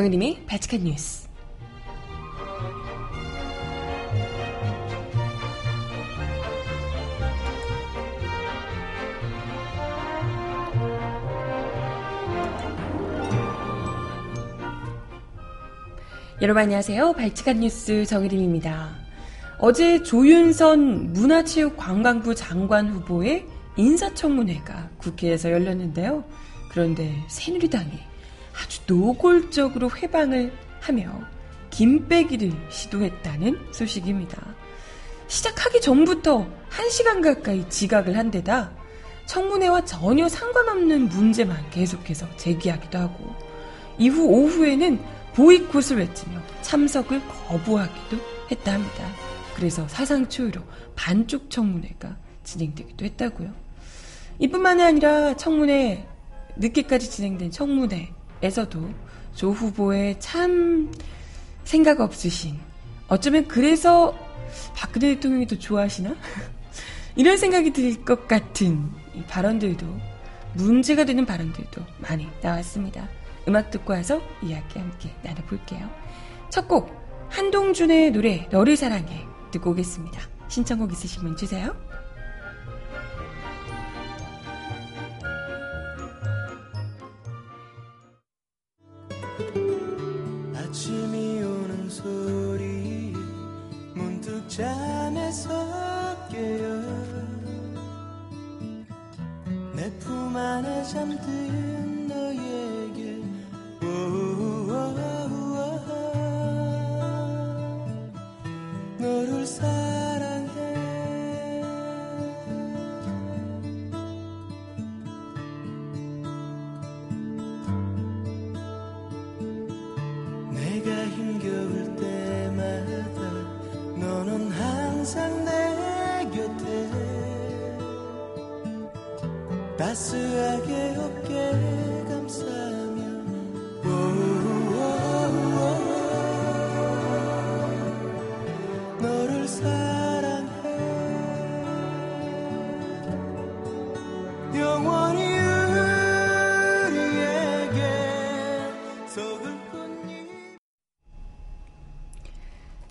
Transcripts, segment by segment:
정혜림의 바칙한 뉴스. 여러분 안녕하세요. 발칙한 뉴스 정혜림입니다. 어제 조윤선 문화체육관광부 장관 후보의 인사청문회가 국회에서 열렸는데요. 그런데 새누리당이 노골적으로 회방을 하며 김빼기를 시도했다는 소식입니다. 시작하기 전부터 1시간 가까이 지각을 한 데다 청문회와 전혀 상관없는 문제만 계속해서 제기하기도 하고 이후 오후에는 보이콧을 외치며 참석을 거부하기도 했다 합니다. 그래서 사상 초유로 반쪽 청문회가 진행되기도 했다고요. 이뿐만이 아니라 청문회 늦게까지 진행된 청문회 에서도 조 후보의 참 생각 없으신 어쩌면 그래서 박근혜 대통령이 더 좋아하시나? 이런 생각이 들 것 같은 발언들도 문제가 되는 발언들도 많이 나왔습니다. 음악 듣고 와서 이야기 함께 나눠볼게요. 첫 곡, 한동준의 노래, 너를 사랑해. 듣고 오겠습니다. 신청곡 있으시면 주세요.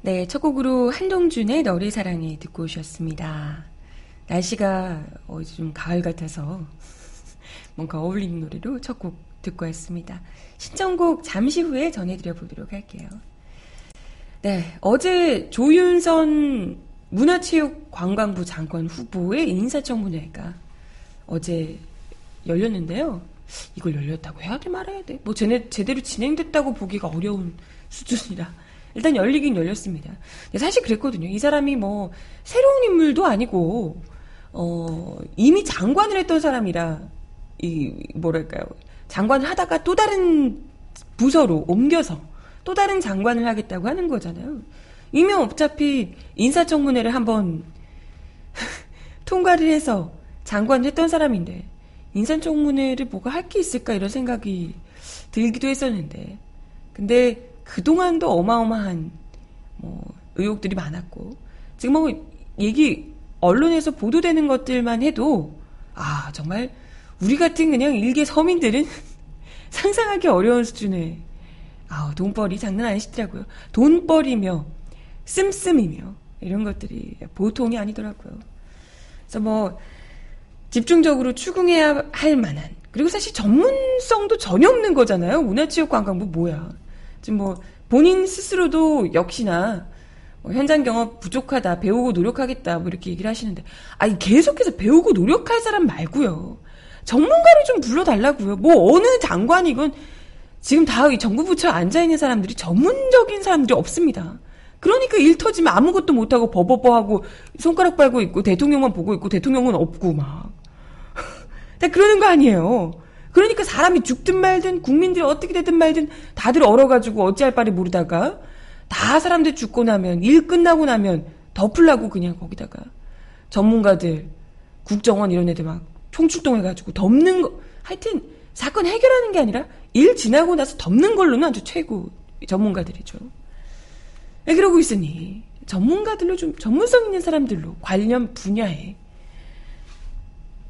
네, 첫 곡으로 한동준의 너를 사랑해 듣고 오셨습니다. 날씨가 어, 좀 가을 같아서 뭔가 어울리는 노래로 첫 곡 듣고 왔습니다. 신청곡 잠시 후에 전해드려 보도록 할게요. 네, 어제 조윤선 문화체육관광부 장관 후보의 인사청문회가 어제 열렸는데요. 이걸 열렸다고 해야 돼 말아야 돼? 뭐 제네, 제대로 진행됐다고 보기가 어려운 수준이라 일단 열리긴 열렸습니다. 사실 그랬거든요. 이 사람이 뭐 새로운 인물도 아니고 어, 이미 장관을 했던 사람이라 이 뭐랄까요? 장관을 하다가 또 다른 부서로 옮겨서 또 다른 장관을 하겠다고 하는 거잖아요. 이미 어차피 인사청문회를 한번 통과를 해서 장관을 했던 사람인데 인사청문회를 뭐가 할 게 있을까 이런 생각이 들기도 했었는데 근데 그동안도 어마어마한 뭐 의혹들이 많았고 지금 뭐 얘기 언론에서 보도되는 것들만 해도 아 정말 우리 같은 그냥 일개 서민들은 상상하기 어려운 수준의 아 돈벌이 장난 아니시더라고요. 돈벌이며 씀씀이며 이런 것들이 보통이 아니더라고요. 그래서 뭐 집중적으로 추궁해야 할 만한 그리고 사실 전문성도 전혀 없는 거잖아요. 문화체육관광부 뭐야? 지금 뭐 본인 스스로도 역시나 뭐 현장 경험 부족하다, 배우고 노력하겠다, 뭐 이렇게 얘기를 하시는데, 아니, 계속해서 배우고 노력할 사람 말고요. 전문가를 좀 불러달라고요. 뭐, 어느 장관이건, 지금 다 정부 부처에 앉아 있는 사람들이 전문적인 사람들이 없습니다. 그러니까 일 터지면 아무것도 못하고 버버버하고 손가락 빨고 있고 대통령만 보고 있고 대통령은 없고 막. 다 그러는 거 아니에요. 그러니까 사람이 죽든 말든 국민들이 어떻게 되든 말든 다들 얼어가지고 어찌할 바를 모르다가 다 사람들 죽고 나면 일 끝나고 나면 덮으려고 그냥 거기다가 전문가들 국정원 이런 애들 막 총출동해가지고 덮는 거 하여튼 사건 해결하는 게 아니라 일 지나고 나서 덮는 걸로는 아주 최고 전문가들이죠. 왜 그러고 있으니 전문가들로 좀 전문성 있는 사람들로 관련 분야에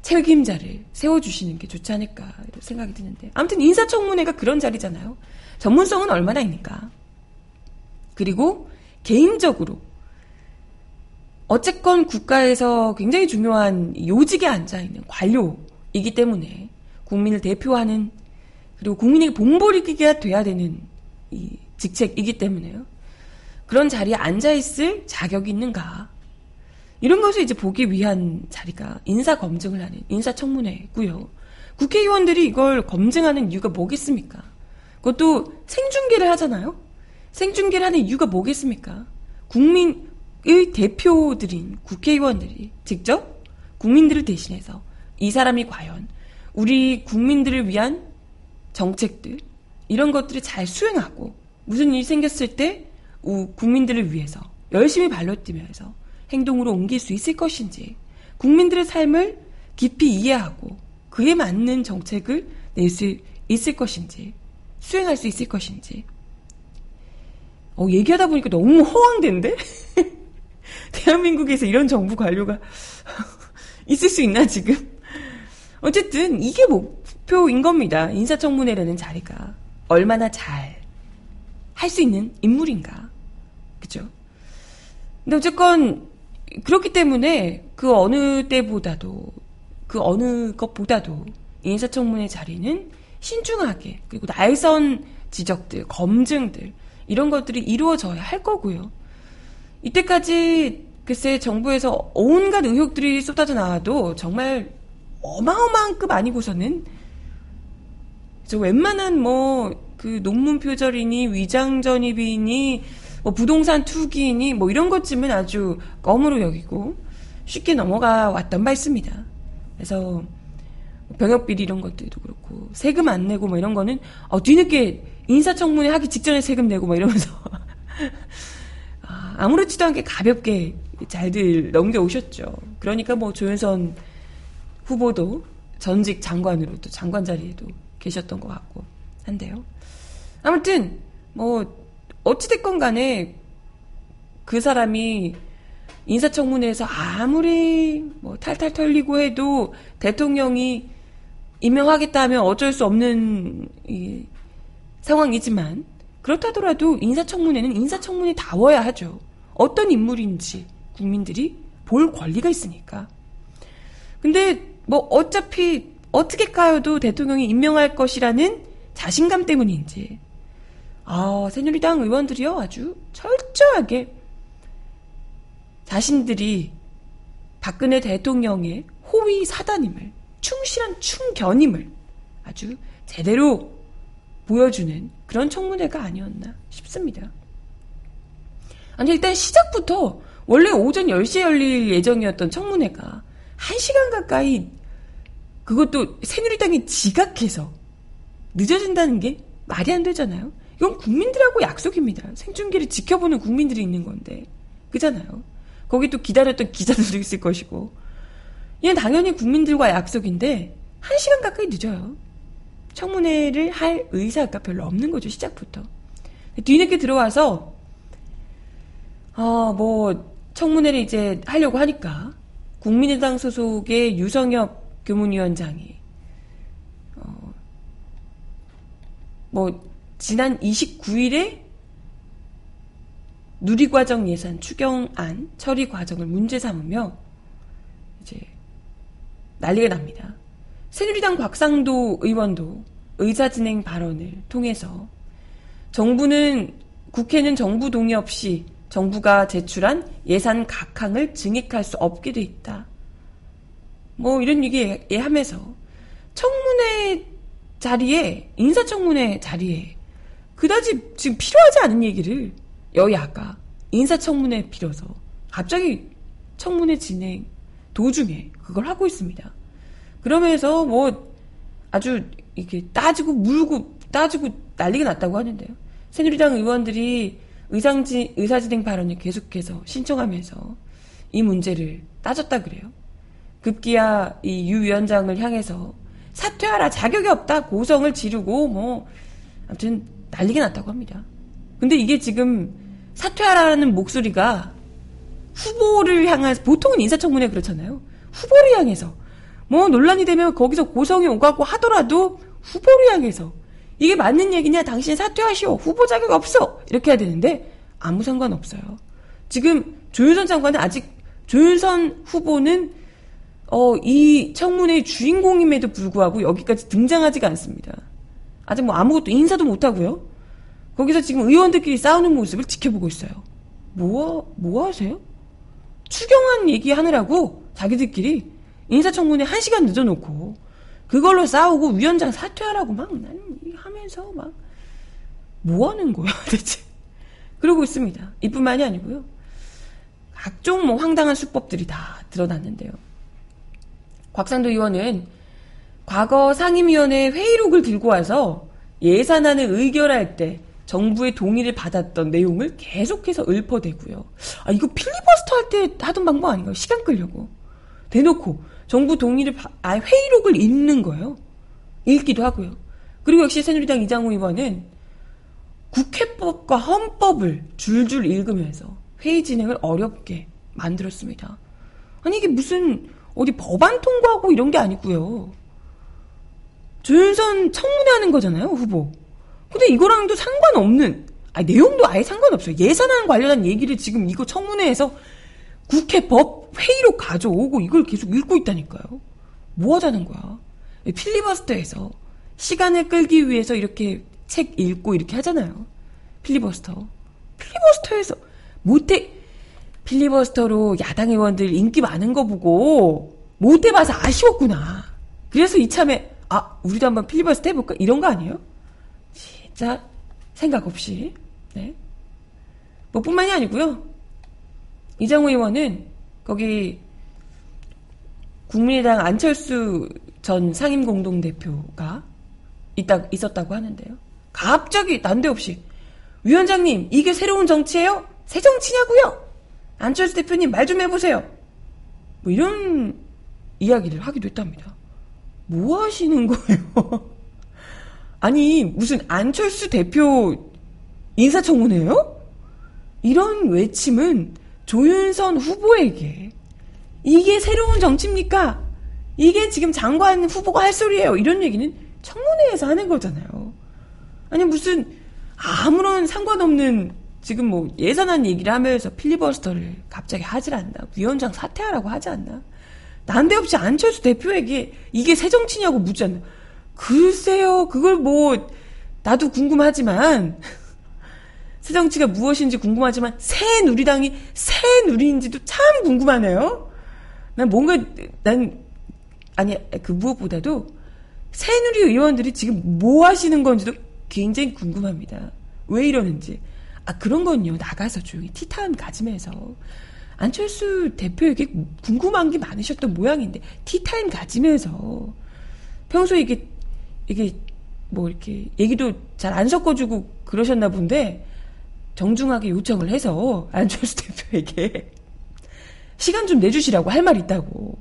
책임자를 세워주시는 게 좋지 않을까 생각이 드는데 아무튼 인사청문회가 그런 자리잖아요. 전문성은 얼마나 있는가. 그리고 개인적으로 어쨌건 국가에서 굉장히 중요한 요직에 앉아 있는 관료이기 때문에 국민을 대표하는 그리고 국민에게 봉보리기가 돼야 되는 이 직책이기 때문에요. 그런 자리에 앉아 있을 자격이 있는가? 이런 것을 이제 보기 위한 자리가 인사 검증을 하는 인사청문회고요. 국회의원들이 이걸 검증하는 이유가 뭐겠습니까? 그것도 생중계를 하잖아요. 생중계를 하는 이유가 뭐겠습니까? 국민의 대표들인 국회의원들이 직접 국민들을 대신해서 이 사람이 과연 우리 국민들을 위한 정책들 이런 것들을 잘 수행하고 무슨 일이 생겼을 때 국민들을 위해서 열심히 발로 뛰면서 행동으로 옮길 수 있을 것인지 국민들의 삶을 깊이 이해하고 그에 맞는 정책을 낼 수 있을 것인지 수행할 수 있을 것인지 어, 얘기하다 보니까 너무 허황된데? 대한민국에서 이런 정부 관료가 있을 수 있나 지금? 어쨌든 이게 목표인 겁니다. 인사청문회라는 자리가 얼마나 잘 할 수 있는 인물인가. 그죠? 근데 어쨌건 그렇기 때문에 그 어느 때보다도 그 어느 것보다도 인사청문회 자리는 신중하게 그리고 날선 지적들, 검증들 이런 것들이 이루어져야 할 거고요. 이때까지 글쎄 정부에서 온갖 의혹들이 쏟아져 나와도 정말 어마어마한 급 아니고서는 저 웬만한 뭐 그 논문 표절이니 위장 전입이니 뭐 부동산 투기니 뭐 이런 것쯤은 아주 껌으로 여기고 쉽게 넘어가 왔던 바 있습니다. 그래서 병역비리 이런 것들도 그렇고 세금 안 내고 뭐 이런 거는 어, 뒤늦게 인사청문회 하기 직전에 세금 내고 뭐 이러면서 아, 아무렇지도 않게 가볍게 잘들 넘겨오셨죠. 그러니까 뭐 조윤선 후보도 전직 장관으로 또 장관 자리에도 계셨던 것 같고 한데요. 아무튼 뭐 어찌됐건 간에 그 사람이 인사청문회에서 아무리 뭐 탈탈 털리고 해도 대통령이 임명하겠다 하면 어쩔 수 없는 이 상황이지만 그렇다더라도 인사청문회는 인사청문회 다워야 하죠. 어떤 인물인지 국민들이 볼 권리가 있으니까. 근데 뭐 어차피 어떻게 까여도 대통령이 임명할 것이라는 자신감 때문인지 아, 새누리당 의원들이요, 아주 철저하게 자신들이 박근혜 대통령의 호위 사단임을, 충실한 충견임을 아주 제대로 보여주는 그런 청문회가 아니었나 싶습니다. 아니, 일단 시작부터 원래 오전 10시에 열릴 예정이었던 청문회가 1시간 가까이 그것도 새누리당이 지각해서 늦어진다는 게 말이 안 되잖아요. 이건 국민들하고 약속입니다. 생중계를 지켜보는 국민들이 있는 건데. 그잖아요. 거기 또 기다렸던 기자들도 있을 것이고. 이건 당연히 국민들과 약속인데, 한 시간 가까이 늦어요. 청문회를 할 의사가 별로 없는 거죠, 시작부터. 뒤늦게 들어와서, 어, 뭐, 청문회를 이제 하려고 하니까, 국민의당 소속의 유성엽 교문위원장이, 어, 뭐, 지난 29일에 누리과정 예산 추경안 처리 과정을 문제 삼으며 이제 난리가 납니다. 새누리당 곽상도 의원도 의사진행 발언을 통해서 정부는 국회는 정부 동의 없이 정부가 제출한 예산 각항을 증액할 수 없게 돼 있다. 뭐 이런 얘기 하면서 청문회 자리에 인사청문회 자리에 그다지 지금 필요하지 않은 얘기를 여야가 인사청문회 빌어서 갑자기 청문회 진행 도중에 그걸 하고 있습니다. 그러면서 뭐 아주 이렇게 따지고 물고 따지고 난리가 났다고 하는데요. 새누리당 의원들이 의상지, 의사진행 발언을 계속해서 신청하면서 이 문제를 따졌다 그래요. 급기야 이 유 위원장을 향해서 사퇴하라 자격이 없다 고성을 지르고 뭐 아무튼 난리가 났다고 합니다. 근데 이게 지금 사퇴하라는 목소리가 후보를 향해서 보통은 인사청문회 그렇잖아요. 후보를 향해서 뭐 논란이 되면 거기서 고성이 오가고 하더라도 후보를 향해서 이게 맞는 얘기냐? 당신 사퇴하시오. 후보 자격 없어. 이렇게 해야 되는데 아무 상관 없어요. 지금 조윤선 장관은 아직 조윤선 후보는 어, 이 청문회의 주인공임에도 불구하고 여기까지 등장하지가 않습니다. 아직 뭐 아무것도 인사도 못하고요. 거기서 지금 의원들끼리 싸우는 모습을 지켜보고 있어요. 뭐, 뭐 하세요? 추경안 얘기하느라고 자기들끼리 인사청문회 한 시간 늦어놓고 그걸로 싸우고 위원장 사퇴하라고 막 하면서 막 뭐 하는 거야 대체 그러고 있습니다. 이뿐만이 아니고요. 각종 뭐 황당한 수법들이 다 드러났는데요. 곽상도 의원은 과거 상임위원회 회의록을 들고 와서 예산안을 의결할 때 정부의 동의를 받았던 내용을 계속해서 읊어대고요. 아, 이거 필리버스터 할 때 하던 방법 아닌가요? 시간 끌려고. 대놓고 정부 동의를, 바, 아, 회의록을 읽는 거예요. 읽기도 하고요. 그리고 역시 새누리당 이장호 의원은 국회법과 헌법을 줄줄 읽으면서 회의 진행을 어렵게 만들었습니다. 아니, 이게 무슨, 어디 법안 통과하고 이런 게 아니고요. 조윤선 청문회 하는 거잖아요, 후보. 근데 이거랑도 상관없는, 아 내용도 아예 상관없어요. 예산안 관련한 얘기를 지금 이거 청문회에서 국회 법 회의로 가져오고 이걸 계속 읽고 있다니까요. 뭐 하자는 거야. 필리버스터에서 시간을 끌기 위해서 이렇게 책 읽고 이렇게 하잖아요. 필리버스터. 필리버스터에서 못해, 필리버스터로 야당 의원들 인기 많은 거 보고 못해봐서 아쉬웠구나. 그래서 이참에 아 우리도 한번 필리버스터 해볼까 이런 거 아니에요? 진짜 생각 없이 네. 뭐뿐만이 아니고요. 이장우 의원은 거기 국민의당 안철수 전 상임공동대표가 있다, 있었다고 하는데요. 갑자기 난데없이 위원장님 이게 새로운 정치예요? 새 정치냐고요? 안철수 대표님 말 좀 해보세요. 뭐 이런 이야기를 하기도 했답니다. 뭐 하시는 거예요? 아니 무슨 안철수 대표 인사청문회요? 이런 외침은 조윤선 후보에게 이게 새로운 정치입니까? 이게 지금 장관 후보가 할 소리예요. 이런 얘기는 청문회에서 하는 거잖아요. 아니 무슨 아무런 상관없는 지금 뭐 예산안 얘기를 하면서 필리버스터를 갑자기 하질 않나. 위원장 사퇴하라고 하지 않나. 난데없이 안철수 대표에게 이게 새 정치냐고 않나. 글쎄요, 그걸 뭐, 나도 궁금하지만, 새 정치가 무엇인지 궁금하지만, 새 누리당이 새 누리인지도 참 궁금하네요. 난 뭔가, 난, 아니, 그 무엇보다도, 새누리 의원들이 지금 뭐 하시는 건지도 굉장히 궁금합니다. 왜 이러는지. 아, 그런 건요. 나가서 조용히 티타임 가지면서. 안철수 대표에게 궁금한 게 많으셨던 모양인데, 티타임 가지면서. 평소에 이게, 이게, 뭐 이렇게, 얘기도 잘 안 섞어주고 그러셨나 본데, 정중하게 요청을 해서, 안철수 대표에게, 시간 좀 내주시라고 할 말 있다고.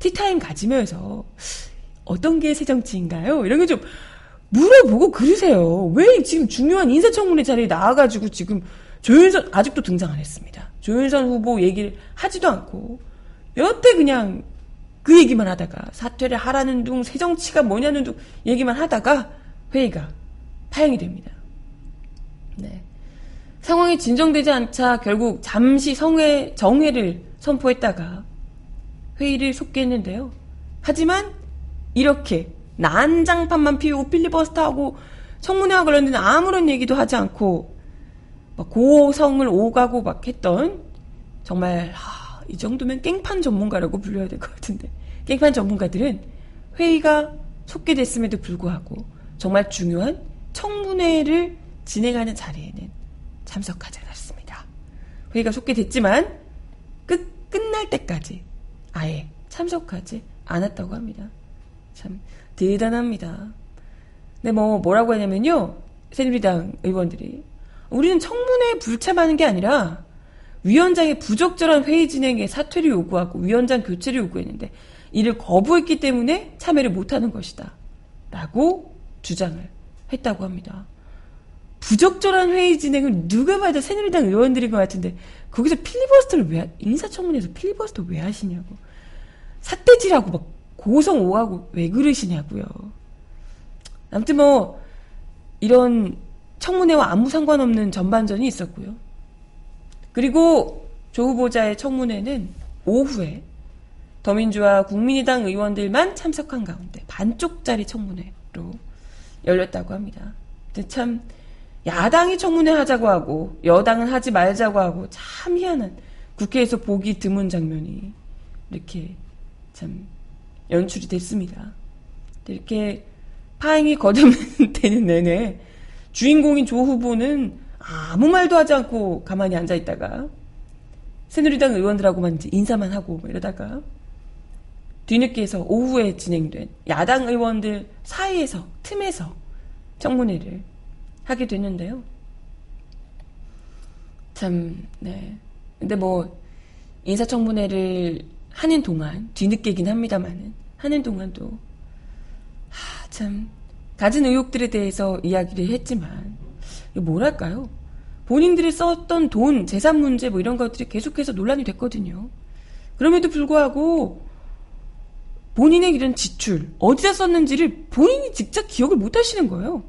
티타임 가지면서, 어떤 게 새 정치인가요? 이런 거 좀, 물어보고 그러세요. 왜 지금 중요한 인사청문회 자리에 나와가지고 지금 조윤선 아직도 등장 안 했습니다. 조윤선 후보 얘기를 하지도 않고 여태 그냥 그 얘기만 하다가 사퇴를 하라는 둥 새정치가 뭐냐는 둥 얘기만 하다가 회의가 파행이 됩니다. 네. 상황이 진정되지 않자 결국 잠시 성회 정회를 선포했다가 회의를 속개했는데요. 하지만 이렇게 난장판만 피우고 필리버스터하고 청문회와 관련된 아무런 얘기도 하지 않고 고성을 오가고 막 했던 정말 하, 이 정도면 깽판 전문가라고 불려야 될 것 같은데 깽판 전문가들은 회의가 속개됐음에도 불구하고 정말 중요한 청문회를 진행하는 자리에는 참석하지 않았습니다. 회의가 속개됐지만 끝 끝날 때까지 아예 참석하지 않았다고 합니다. 참 대단합니다. 근데 뭐 뭐라고 하냐면요. 새누리당 의원들이 우리는 청문회에 불참하는 게 아니라 위원장의 부적절한 회의 진행에 사퇴를 요구하고 위원장 교체를 요구했는데 이를 거부했기 때문에 참여를 못하는 것이다. 라고 주장을 했다고 합니다. 부적절한 회의 진행을 누가 봐도 새누리당 의원들인 것 같은데 거기서 필리버스터를 왜 인사청문회에서 필리버스터 왜 하시냐고 삿대질하고 막 고성 오하고 왜 그러시냐고요. 아무튼 뭐 이런 청문회와 아무 상관없는 전반전이 있었고요. 그리고 조 후보자의 청문회는 오후에 더민주와 국민의당 의원들만 참석한 가운데 반쪽짜리 청문회로 열렸다고 합니다. 참 야당이 청문회 하자고 하고 여당은 하지 말자고 하고 참 희한한 국회에서 보기 드문 장면이 이렇게 참 연출이 됐습니다. 이렇게 파행이 거듭되는 내내 주인공인 조 후보는 아무 말도 하지 않고 가만히 앉아 있다가 새누리당 의원들하고만 인사만 하고 뭐 이러다가 뒤늦게서 오후에 진행된 야당 의원들 사이에서 틈에서 청문회를 하게 됐는데요. 참, 네. 근데 뭐, 인사청문회를 하는 동안, 뒤늦게긴 합니다만은, 하는 동안도, 하, 참, 가진 의혹들에 대해서 이야기를 했지만, 뭐랄까요? 본인들이 썼던 돈, 재산 문제 뭐 이런 것들이 계속해서 논란이 됐거든요. 그럼에도 불구하고, 본인의 이런 지출, 어디다 썼는지를 본인이 직접 기억을 못 하시는 거예요.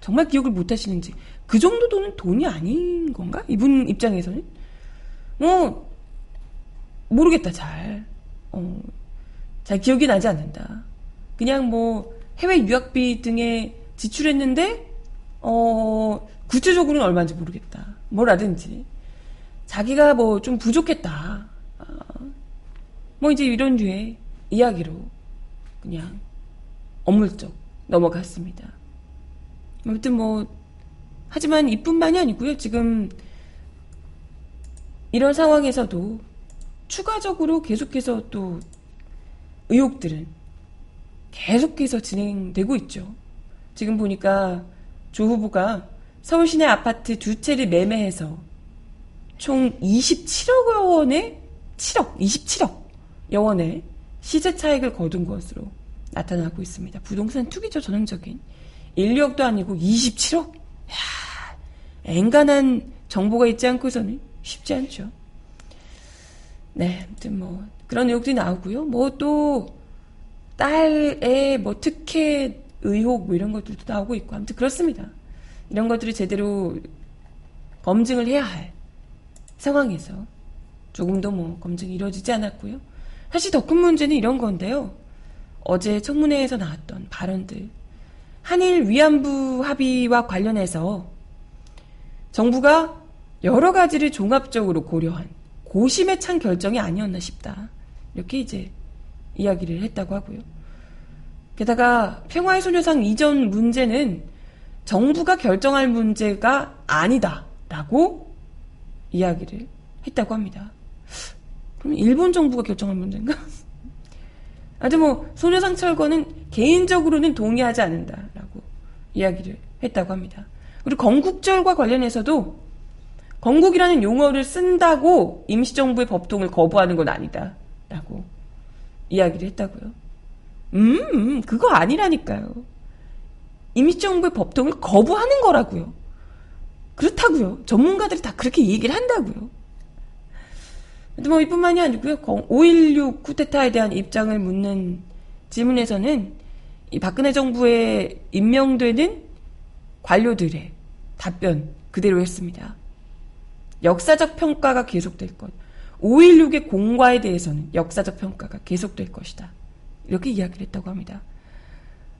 정말 기억을 못 하시는지. 그 정도 돈은 돈이 아닌 건가? 이분 입장에서는? 뭐, 모르겠다, 잘. 어, 잘 기억이 나지 않는다. 그냥 뭐, 해외 유학비 등에 지출했는데, 어, 구체적으로는 얼마인지 모르겠다. 뭐라든지. 자기가 뭐 좀 부족했다. 어, 뭐 이제 이런 류의 이야기로 그냥 어물쩍 넘어갔습니다. 아무튼 뭐 하지만 이뿐만이 아니고요. 지금 이런 상황에서도 추가적으로 계속해서 또 의혹들은 계속해서 진행되고 있죠. 지금 보니까 조 후보가 서울 시내 아파트 두 채를 매매해서 총 27억 원의 7억, 27억 여원의 시세 차익을 거둔 것으로 나타나고 있습니다. 부동산 투기죠, 전형적인. 1, 2억도 아니고 27억? 야 앵간한 정보가 있지 않고서는 쉽지 않죠. 네, 아무튼 뭐, 그런 의혹들이 나오고요. 뭐 또, 딸의 뭐 특혜 의혹 뭐 이런 것들도 나오고 있고, 아무튼 그렇습니다. 이런 것들을 제대로 검증을 해야 할 상황에서 조금도 뭐 검증이 이루어지지 않았고요. 사실 더 큰 문제는 이런 건데요. 어제 청문회에서 나왔던 발언들. 한일 위안부 합의와 관련해서 정부가 여러 가지를 종합적으로 고려한 고심에 찬 결정이 아니었나 싶다. 이렇게 이제 이야기를 했다고 하고요. 게다가 평화의 소녀상 이전 문제는 정부가 결정할 문제가 아니다라고 이야기를 했다고 합니다. 그럼 일본 정부가 결정할 문제인가? 아주 뭐 소녀상 철거는 개인적으로는 동의하지 않는다라고 이야기를 했다고 합니다. 그리고 건국절과 관련해서도 건국이라는 용어를 쓴다고 임시정부의 법통을 거부하는 건 아니다라고 이야기를 했다고요. 음, 음 그거 아니라니까요. 임시정부의 법통을 거부하는 거라고요. 그렇다고요. 전문가들이 다 그렇게 얘기를 한다고요. 근데 뭐 이뿐만이 아니고요. 5.16 쿠데타에 대한 입장을 묻는 질문에서는 이 박근혜 정부에 임명되는 관료들의 답변 그대로 했습니다. 역사적 평가가 계속될 것. 5.16의 공과에 대해서는 역사적 평가가 계속될 것이다. 이렇게 이야기를 했다고 합니다.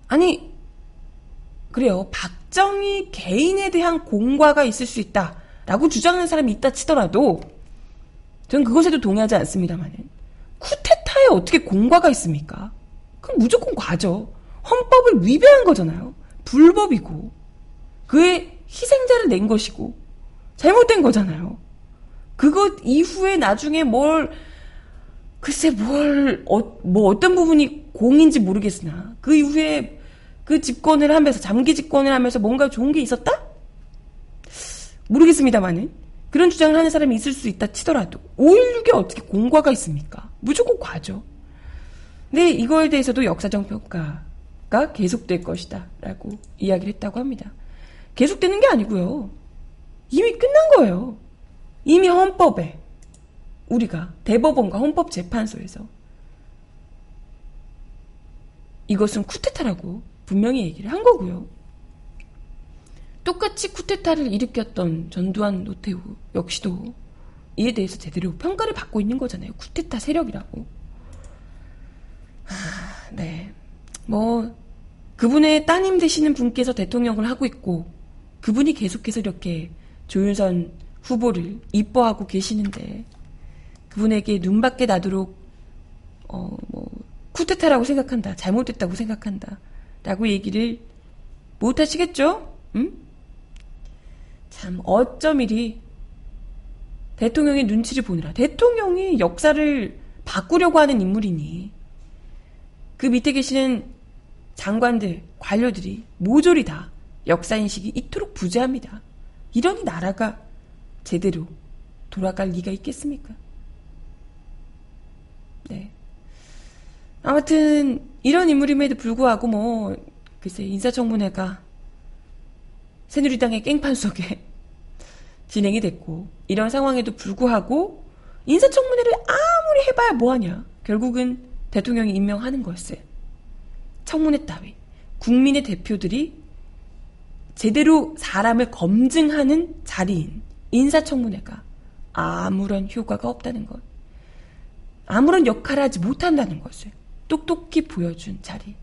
아니, 그래요. 박정희 개인에 대한 공과가 있을 수 있다. 라고 주장하는 사람이 있다 치더라도, 저는 그것에도 동의하지 않습니다만은, 쿠데타에 어떻게 공과가 있습니까? 그럼 무조건 과죠. 헌법을 위배한 거잖아요. 불법이고, 그의 희생자를 낸 것이고, 잘못된 거잖아요. 그것 이후에 나중에 뭘, 글쎄 뭘, 어, 뭐 어떤 부분이 공인지 모르겠으나, 그 이후에 그 집권을 하면서 장기 집권을 하면서 뭔가 좋은 게 있었다? 모르겠습니다만은 그런 주장을 하는 사람이 있을 수 있다 치더라도 5.16에 어떻게 공과가 있습니까? 무조건 과죠. 근데 이거에 대해서도 역사적 평가가 계속될 것이다 라고 이야기를 했다고 합니다. 계속되는 게 아니고요. 이미 끝난 거예요. 이미 헌법에 우리가 대법원과 헌법재판소에서 이것은 쿠데타라고 분명히 얘기를 한 거고요. 똑같이 쿠데타를 일으켰던 전두환 노태우 역시도 이에 대해서 제대로 평가를 받고 있는 거잖아요. 쿠데타 세력이라고. 아, 네. 뭐, 그분의 따님 되시는 분께서 대통령을 하고 있고, 그분이 계속해서 이렇게 조윤선 후보를 이뻐하고 계시는데, 그분에게 눈밖에 나도록, 어, 뭐, 쿠데타라고 생각한다. 잘못됐다고 생각한다. 라고 얘기를 못 하시겠죠? 응? 참, 어쩜 이리 대통령의 눈치를 보느라. 대통령이 역사를 바꾸려고 하는 인물이니, 그 밑에 계시는 장관들, 관료들이 모조리 다 역사인식이 이토록 부재합니다. 이러니 나라가 제대로 돌아갈 리가 있겠습니까? 네. 아무튼 이런 인물임에도 불구하고 뭐 글쎄 인사청문회가 새누리당의 깽판 속에 진행이 됐고 이런 상황에도 불구하고 인사청문회를 아무리 해봐야 뭐하냐 결국은 대통령이 임명하는 거였어요. 청문회 따위 국민의 대표들이 제대로 사람을 검증하는 자리인 인사청문회가 아무런 효과가 없다는 것. 아무런 역할을 하지 못한다는 것을 똑똑히 보여준 자리.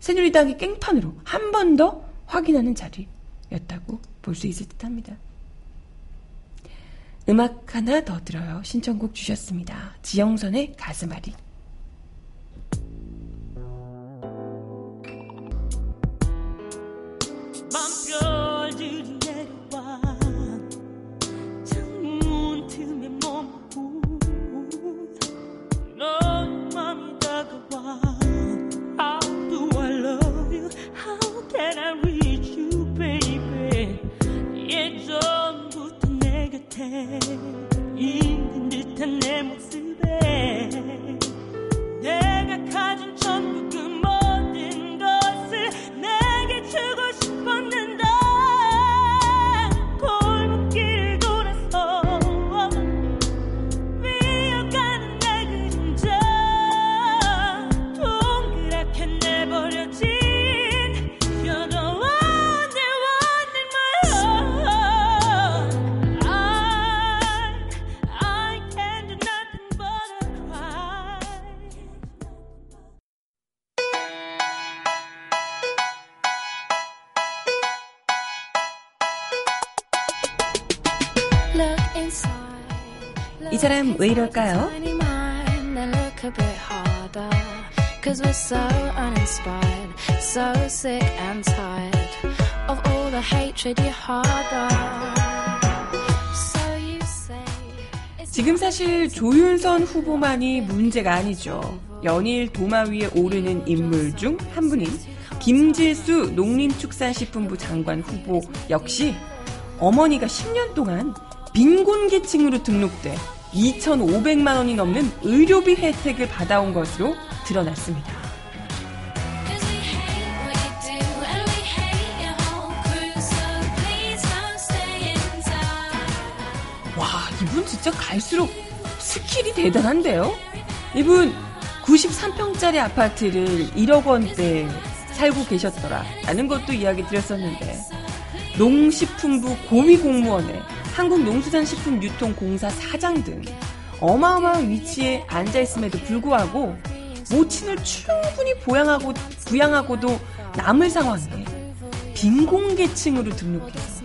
새누리당이 깽판으로 한 번 더 확인하는 자리였다고 볼 수 있을 듯 합니다. 음악 하나 더 들어요. 신청곡 주셨습니다. 지영선의 가슴앓이. 밤 곁에 있는 듯한 내 모습에 내가 가진 전부 그 모든 것을 내게 주고 싶었는 왜 이럴까요? Cause we're so uninspired, so sick and tired of all the hatred you harbor. So you say it's 지금 사실 조윤선 후보만이 문제가 아니죠. 연일 도마 위에 오르는 인물 중 한 분인 김질수 농림축산식품부 장관 후보 역시 어머니가 10년 동안 빈곤계층으로 등록돼 2,500만 원이 넘는 의료비 혜택을 받아온 것으로 드러났습니다. 와, 이분 진짜 갈수록 skill이 대단한데요? 이분 93평짜리 아파트를 1억 원대 살고 계셨더라. 라는 것도 이야기 드렸었는데, 농식품부 고위 공무원에 한국농수산식품유통공사 사장 등 어마어마한 위치에 앉아 있음에도 불구하고 모친을 충분히 보양하고, 부양하고도 남을 상황에 빈곤계층으로 등록해서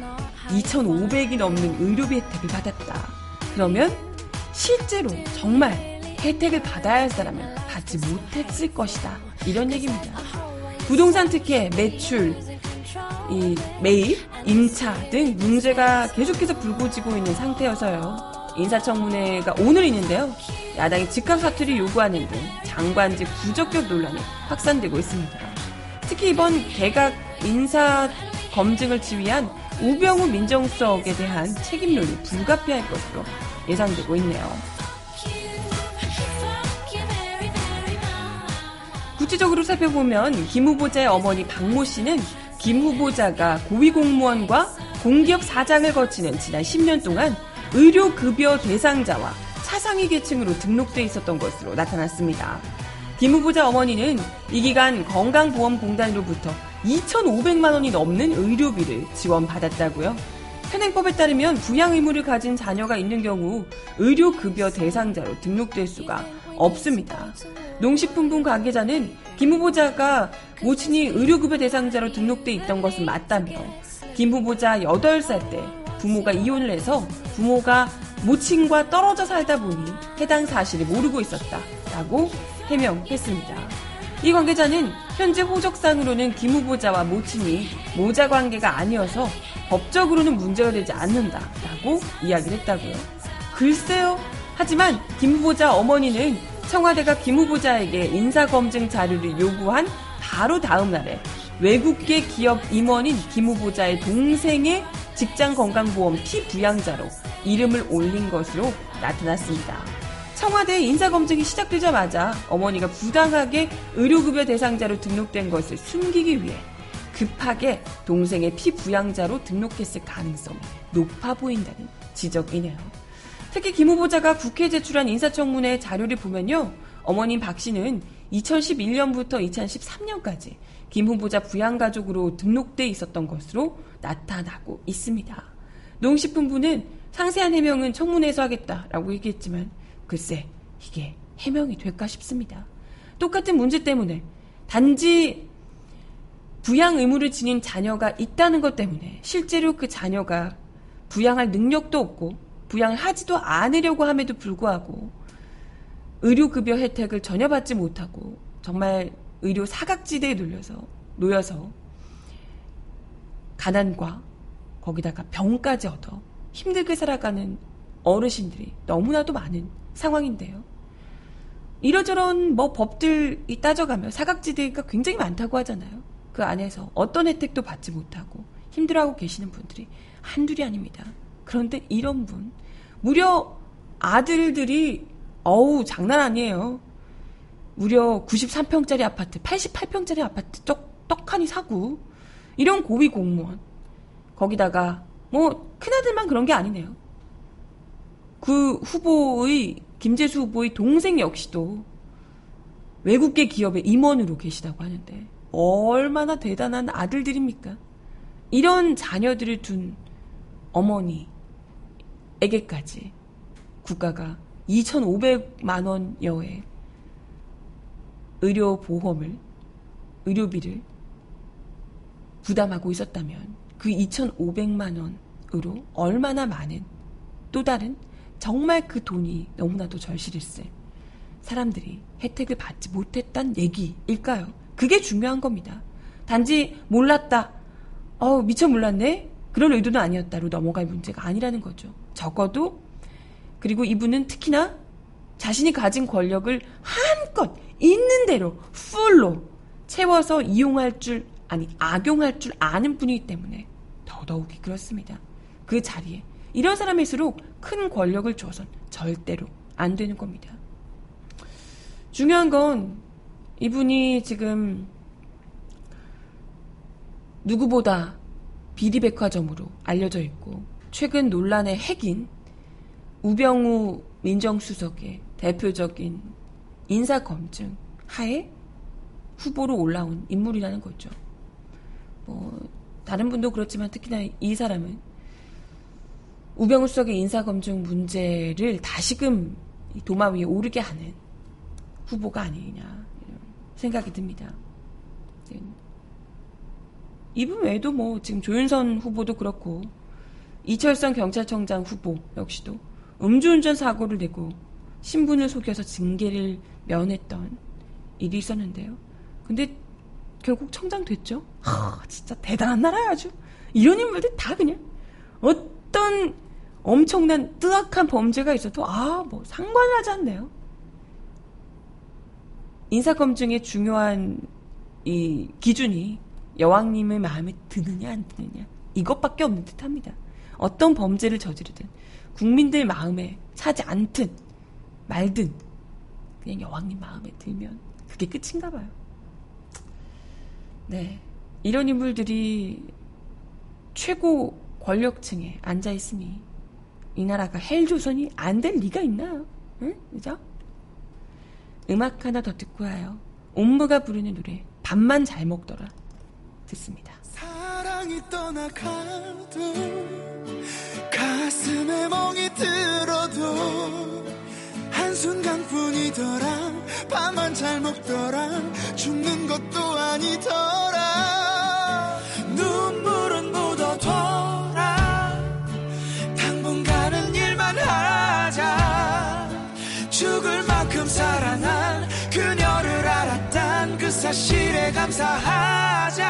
2,500이 넘는 의료비 혜택을 받았다. 그러면 실제로 정말 혜택을 받아야 할 사람은 받지 못했을 것이다. 이런 얘기입니다. 부동산 특혜, 매출, 이 매입, 임차 등 문제가 계속해서 불거지고 있는 상태여서요. 인사청문회가 오늘 있는데요. 야당이 즉각 사퇴를 요구하는 등 장관직 부적격 논란이 확산되고 있습니다. 특히 이번 개각 인사 검증을 지휘한 우병우 민정수석에 대한 책임론이 불가피할 것으로 예상되고 있네요. 구체적으로 살펴보면 김 후보자의 어머니 박모 씨는 김 후보자가 고위공무원과 공기업 사장을 거치는 지난 10년 동안 의료급여 대상자와 차상위 계층으로 등록돼 있었던 것으로 나타났습니다. 김 후보자 어머니는 이 기간 건강보험공단으로부터 2,500만 원이 넘는 의료비를 지원받았다고요. 현행법에 따르면 부양 의무를 가진 자녀가 있는 경우 의료급여 대상자로 등록될 수가 없습니다. 농식품부 관계자는 김 후보자가 모친이 의료급여 대상자로 등록돼 있던 것은 맞다며 김 후보자 8살 때 부모가 이혼을 해서 부모가 모친과 떨어져 살다 보니 해당 사실을 모르고 있었다라고 해명했습니다. 이 관계자는 현재 호적상으로는 김 후보자와 모친이 모자 관계가 아니어서 법적으로는 문제가 되지 않는다라고 이야기를 했다고요. 글쎄요. 하지만 김 후보자 어머니는 청와대가 김 후보자에게 인사검증 자료를 요구한 바로 다음 날에 외국계 기업 임원인 김 후보자의 동생의 직장건강보험 피부양자로 이름을 올린 것으로 나타났습니다. 청와대 인사검증이 시작되자마자 어머니가 부당하게 의료급여 대상자로 등록된 것을 숨기기 위해 급하게 동생의 피부양자로 등록했을 가능성이 높아 보인다는 지적이네요. 특히 김 후보자가 국회에 제출한 인사청문회 자료를 보면요. 어머님 박 씨는 2011년부터 2013년까지 김 후보자 부양가족으로 등록돼 있었던 것으로 나타나고 있습니다. 농식품부는 상세한 해명은 청문회에서 하겠다라고 얘기했지만 글쎄 이게 해명이 될까 싶습니다. 똑같은 문제 때문에 단지 부양 의무를 지닌 자녀가 있다는 것 때문에 실제로 그 자녀가 부양할 능력도 없고 부양을 하지도 않으려고 함에도 불구하고 의료급여 혜택을 전혀 받지 못하고 정말 의료 사각지대에 눌려서 놓여서 가난과 거기다가 병까지 얻어 힘들게 살아가는 어르신들이 너무나도 많은 상황인데요. 이러저런 뭐 법들이 따져가면 사각지대가 굉장히 많다고 하잖아요. 그 안에서 어떤 혜택도 받지 못하고 힘들어하고 계시는 분들이 한둘이 아닙니다. 그런데 이런 분, 무려 아들들이, 어우, 장난 아니에요. 무려 93평짜리 아파트, 88평짜리 아파트 떡, 떡하니 사고, 이런 고위 공무원. 거기다가, 뭐, 큰아들만 그런 게 아니네요. 그 후보의, 김재수 후보의 동생 역시도 외국계 기업의 임원으로 계시다고 하는데, 얼마나 대단한 아들들입니까? 이런 자녀들을 둔 어머니 에게까지 국가가 2,500만 원 여의 의료 보험을, 의료비를 부담하고 있었다면 그 2,500만 원으로 얼마나 많은 또 다른 정말 그 돈이 너무나도 절실했을 사람들이 혜택을 받지 못했단 얘기일까요? 그게 중요한 겁니다. 단지 몰랐다. 어, 미처 몰랐네? 그런 의도는 아니었다로 넘어갈 문제가 아니라는 거죠. 적어도, 그리고 이분은 특히나 자신이 가진 권력을 한껏 있는 대로, 풀로 채워서 이용할 줄, 아니, 악용할 줄 아는 분이기 때문에 더더욱이 그렇습니다. 그 자리에. 이런 사람일수록 큰 권력을 줘선 절대로 안 되는 겁니다. 중요한 건 이분이 지금 누구보다 비리백화점으로 알려져 있고 최근 논란의 핵인 우병우 민정수석의 대표적인 인사검증 하에 후보로 올라온 인물이라는 거죠. 뭐 다른 분도 그렇지만 특히나 이 사람은 우병우 수석의 인사검증 문제를 다시금 도마 위에 오르게 하는 후보가 아니냐 생각이 듭니다. 이분 외에도 뭐 지금 조윤선 후보도 그렇고 이철성 경찰청장 후보 역시도 음주운전 사고를 내고 신분을 속여서 징계를 면했던 일이 있었는데요. 근데 결국 청장 됐죠. 하, 진짜 대단한 나라야 아주. 이런 인물들 다 그냥 어떤 엄청난 뜨악한 범죄가 있어도 아 뭐 상관을 하지 않네요. 인사검증의 중요한 이 기준이 여왕님의 마음에 드느냐 안 드느냐 이것밖에 없는 듯합니다. 어떤 범죄를 저지르든 국민들 마음에 차지 않든 말든 그냥 여왕님 마음에 들면 그게 끝인가 봐요. 네. 이런 인물들이 최고 권력층에 앉아 있으니 이 나라가 헬조선이 안 될 리가 있나요? 응? 그죠? 음악 하나 더 듣고 와요. 옴무가 부르는 노래 밥만 잘 먹더라 듣습니다. 사랑이 떠나가도 가슴에 멍이 들어도 한순간뿐이더라. 밥만 잘 먹더라. 죽는 것도 아니더라. 눈물은 묻어둬라. 당분간은 일만 하자. 죽을 만큼 사랑한 그녀를 알았단 그 사실에 감사하자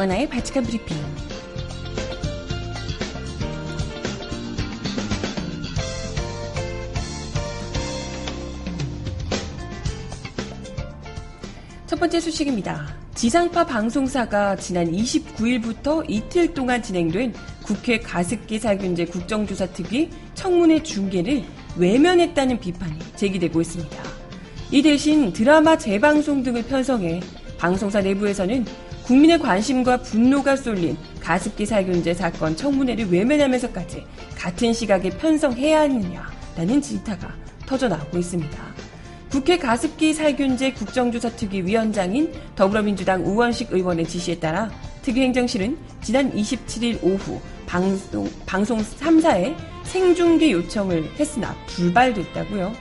정하나의 발칙한 브리핑. 첫 번째 소식입니다. 지상파 방송사가 지난 29일부터 이틀 동안 진행된 국회 가습기 살균제 국정조사 특위 청문회 중계를 외면했다는 비판이 제기되고 있습니다. 이 대신 드라마 재방송 등을 편성해 방송사 내부에서는 국민의 관심과 분노가 쏠린 가습기 살균제 사건 청문회를 외면하면서까지 같은 시각에 편성해야 하느냐라는 질타가 터져나오고 있습니다. 국회 가습기 살균제 국정조사특위 위원장인 더불어민주당 우원식 의원의 지시에 따라 특위행정실은 지난 27일 오후 방송, 방송 3사에 생중계 요청을 했으나 불발됐다고요.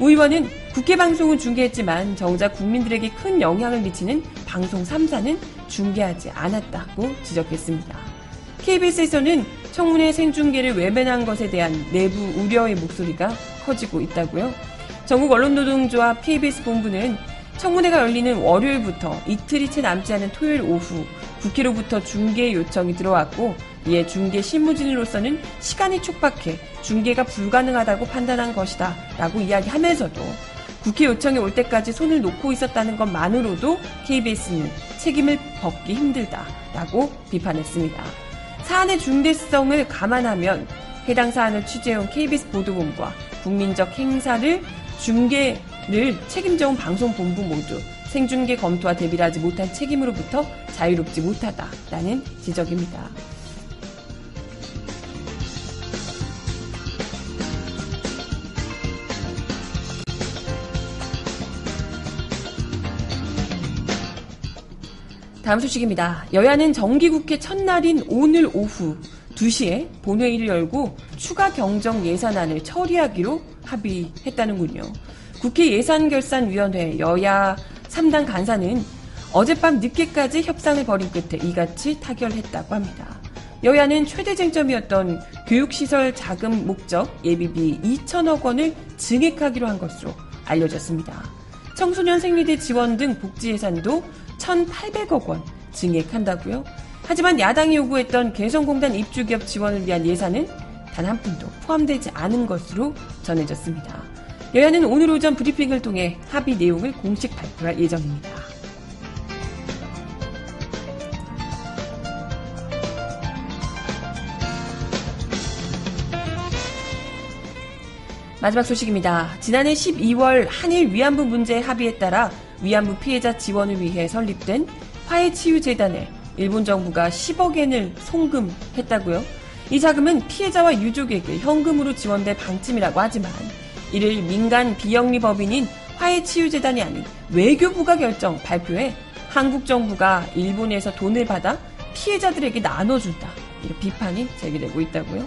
우 의원은 국회 방송은 중계했지만 정작 국민들에게 큰 영향을 미치는 방송 3사는 중계하지 않았다고 지적했습니다. KBS에서는 청문회 생중계를 외면한 것에 대한 내부 우려의 목소리가 커지고 있다고요. 전국 언론노동조합 KBS 본부는 청문회가 열리는 월요일부터 이틀이 채 남지 않은 토요일 오후 국회로부터 중계 요청이 들어왔고 이에 중계 실무진으로서는 시간이 촉박해 중계가 불가능하다고 판단한 것이다 라고 이야기하면서도 국회 요청이 올 때까지 손을 놓고 있었다는 것만으로도 KBS는 책임을 벗기 힘들다라고 비판했습니다. 사안의 중대성을 감안하면 해당 사안을 취재해온 KBS 보도본부와 국민적 행사를 중계를 책임져온 방송본부 모두 생중계 검토와 대비를 하지 못한 책임으로부터 자유롭지 못하다라는 지적입니다. 다음 소식입니다. 여야는 정기국회 첫날인 오늘 오후 2시에 본회의를 열고 추가 경정 예산안을 처리하기로 합의했다는군요. 국회 예산결산위원회 여야 3당 간사는 어젯밤 늦게까지 협상을 벌인 끝에 이같이 타결했다고 합니다. 여야는 최대 쟁점이었던 교육시설 자금 목적 예비비 2천억 원을 증액하기로 한 것으로 알려졌습니다. 청소년 생리대 지원 등 복지 예산도 1,800억 원 증액한다고요? 하지만 야당이 요구했던 개성공단 입주 기업 지원을 위한 예산은 단 한 푼도 포함되지 않은 것으로 전해졌습니다. 여야는 오늘 오전 브리핑을 통해 합의 내용을 공식 발표할 예정입니다. 마지막 소식입니다. 지난해 12월 한일 위안부 문제 합의에 따라 위안부 피해자 지원을 위해 설립된 화해치유재단에 일본 정부가 10억 엔을 송금했다고요. 이 자금은 피해자와 유족에게 현금으로 지원될 방침이라고 하지만 이를 민간 비영리 법인인 화해치유재단이 아닌 외교부가 결정 발표해 한국 정부가 일본에서 돈을 받아 피해자들에게 나눠준다. 이런 비판이 제기되고 있다고요.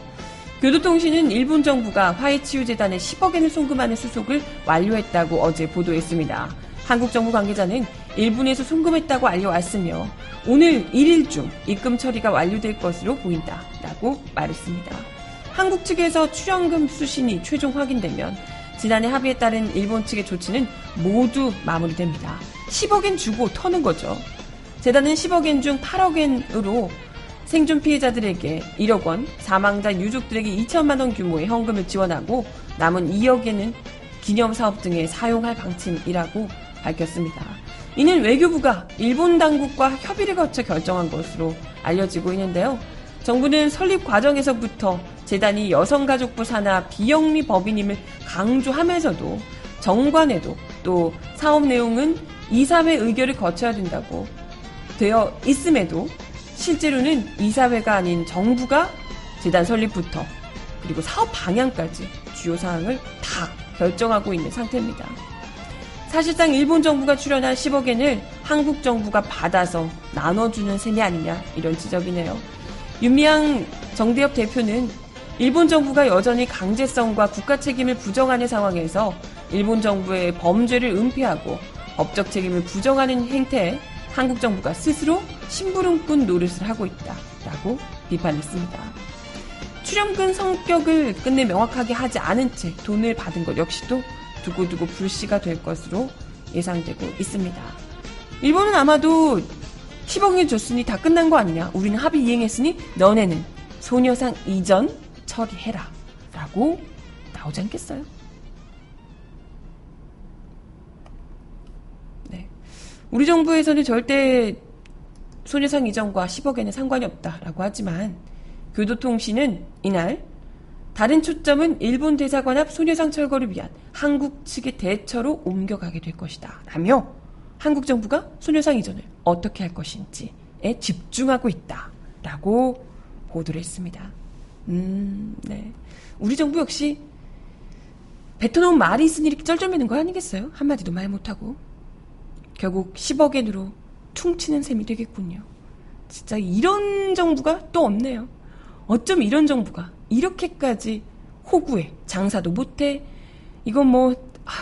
교도통신은 일본 정부가 화해치유재단에 10억 엔을 송금하는 수속을 완료했다고 어제 보도했습니다. 한국 정부 관계자는 일본에서 송금했다고 알려왔으며 오늘 1일 중 입금 처리가 완료될 것으로 보인다 라고 말했습니다. 한국 측에서 출연금 수신이 최종 확인되면 지난해 합의에 따른 일본 측의 조치는 모두 마무리됩니다. 10억엔 주고 터는 거죠. 재단은 10억엔 중 8억엔으로 생존 피해자들에게 1억 원, 사망자 유족들에게 2천만 원 규모의 현금을 지원하고 남은 2억엔은 기념 사업 등에 사용할 방침이라고 밝혔습니다. 이는 외교부가 일본 당국과 협의를 거쳐 결정한 것으로 알려지고 있는데요. 정부는 설립 과정에서부터 재단이 여성가족부 산하 비영리 법인임을 강조하면서도 정관에도 또 사업 내용은 이사회 의결을 거쳐야 된다고 되어 있음에도 실제로는 이사회가 아닌 정부가 재단 설립부터 그리고 사업 방향까지 주요 사항을 다 결정하고 있는 상태입니다. 사실상 일본 정부가 출연한 10억엔을 한국 정부가 받아서 나눠주는 셈이 아니냐 이런 지적이네요. 윤미향 정대협 대표는 일본 정부가 여전히 강제성과 국가 책임을 부정하는 상황에서 일본 정부의 범죄를 은폐하고 법적 책임을 부정하는 행태에 한국 정부가 스스로 심부름꾼 노릇을 하고 있다라고 비판했습니다. 출연금 성격을 끝내 명확하게 하지 않은 채 돈을 받은 것 역시도 두고두고 불씨가 될 것으로 예상되고 있습니다. 일본은 아마도 10억을 줬으니 다 끝난 거 아니냐. 우리는 합의 이행했으니 너네는 소녀상 이전 처리해라. 라고 나오지 않겠어요? 네. 우리 정부에서는 절대 소녀상 이전과 10억에는 상관이 없다라고 하지만 교도통신은 이날 다른 초점은 일본 대사관 앞 소녀상 철거를 위한 한국 측의 대처로 옮겨가게 될 것이다. 라며 한국 정부가 소녀상 이전을 어떻게 할 것인지에 집중하고 있다. 라고 보도를 했습니다. 음, 네. 우리 정부 역시 뱉어놓은 말이 있으니 이렇게 쩔쩔매는 거 아니겠어요? 한마디도 말 못하고. 결국 10억 엔으로 퉁치는 셈이 되겠군요. 진짜 이런 정부가 또 없네요. 어쩜 이런 정부가 이렇게까지 호구해 장사도 못해 이건 뭐 아우,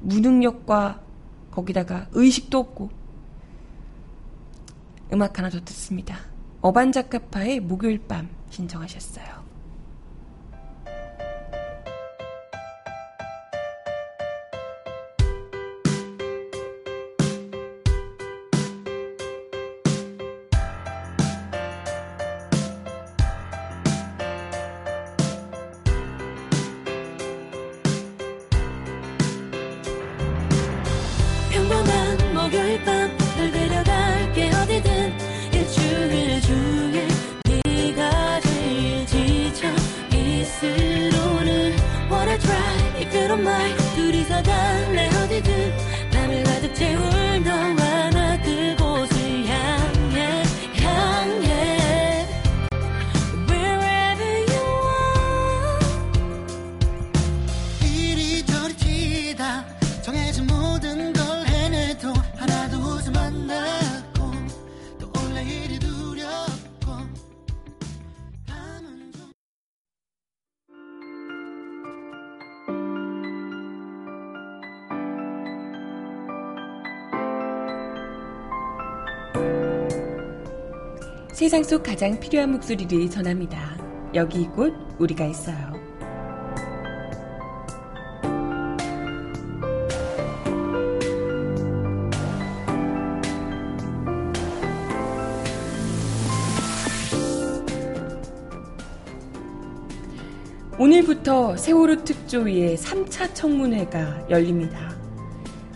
무능력과 거기다가 의식도 없고 음악 하나 더 듣습니다. 어반자카파의 목요일 밤 신청하셨어요. 세상 속 가장 필요한 목소리를 전합니다. 여기 이곳 우리가 있어요. 오늘부터 세월호 특조위의 3차 청문회가 열립니다.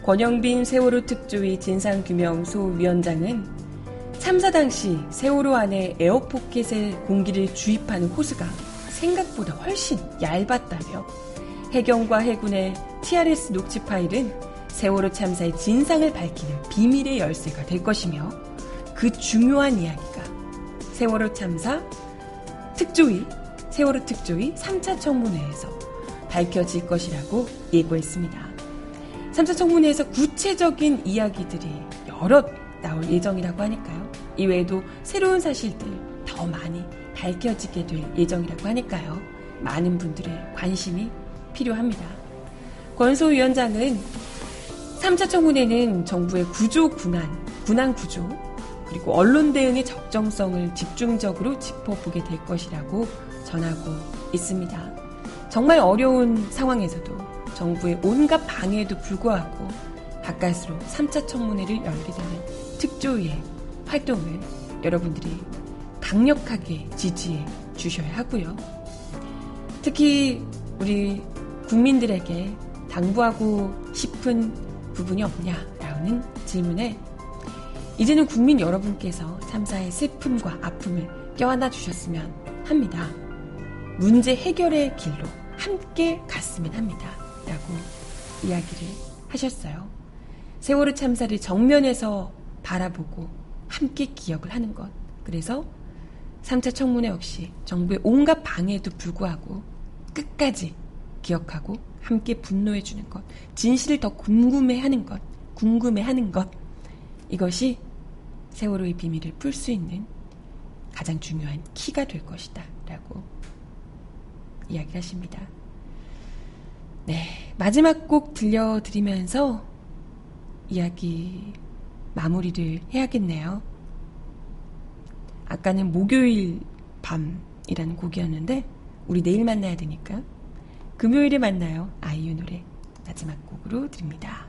권영빈 세월호 특조위 진상규명소위원장은 참사 당시 세월호 안에 에어포켓에 공기를 주입하는 호스가 생각보다 훨씬 얇았다며 해경과 해군의 TRS 녹취 파일은 세월호 참사의 진상을 밝히는 비밀의 열쇠가 될 것이며 그 중요한 이야기가 세월호 참사 특조위, 세월호 특조위 3차 청문회에서 밝혀질 것이라고 예고했습니다. 3차 청문회에서 구체적인 이야기들이 여럿 나올 예정이라고 하니까요. 이외에도 새로운 사실들 더 많이 밝혀지게 될 예정이라고 하니까요. 많은 분들의 관심이 필요합니다. 권소 위원장은 3차 청문회는 정부의 구조 군안, 군안 구조, 그리고 언론 대응의 적정성을 집중적으로 짚어보게 될 것이라고 전하고 있습니다. 정말 어려운 상황에서도 정부의 온갖 방해에도 불구하고 가까스로 3차 청문회를 열게 되는 특조위의 활동을 여러분들이 강력하게 지지해 주셔야 하고요. 특히 우리 국민들에게 당부하고 싶은 부분이 없냐라는 질문에 이제는 국민 여러분께서 참사의 슬픔과 아픔을 껴안아 주셨으면 합니다. 문제 해결의 길로 함께 갔으면 합니다. 라고 이야기를 하셨어요. 세월호 참사를 정면에서 바라보고 함께 기억을 하는 것. 그래서 3차 청문회 역시 정부의 온갖 방해에도 불구하고 끝까지 기억하고 함께 분노해 주는 것. 진실을 더 궁금해 하는 것. 궁금해 하는 것. 이것이 세월호의 비밀을 풀 수 있는 가장 중요한 키가 될 것이다. 라고 이야기를 하십니다. 네. 마지막 곡 들려드리면서 이야기 마무리를 해야겠네요. 아까는 목요일 밤이라는 곡이었는데, 우리 내일 만나야 되니까, 금요일에 만나요. 아이유 노래 마지막 곡으로 드립니다.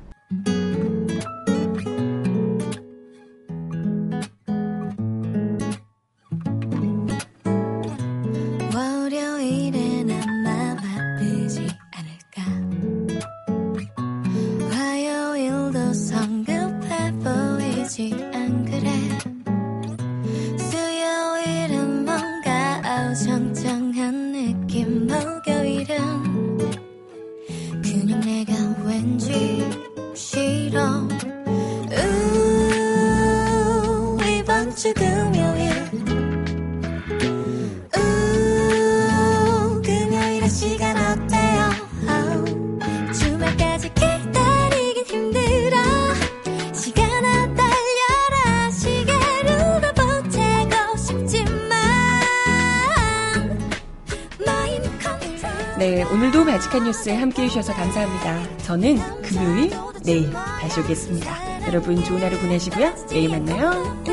뉴스에 함께 해주셔서 감사합니다. 저는 금요일, 내일 다시 오겠습니다. 여러분 좋은 하루 보내시고요. 내일 만나요.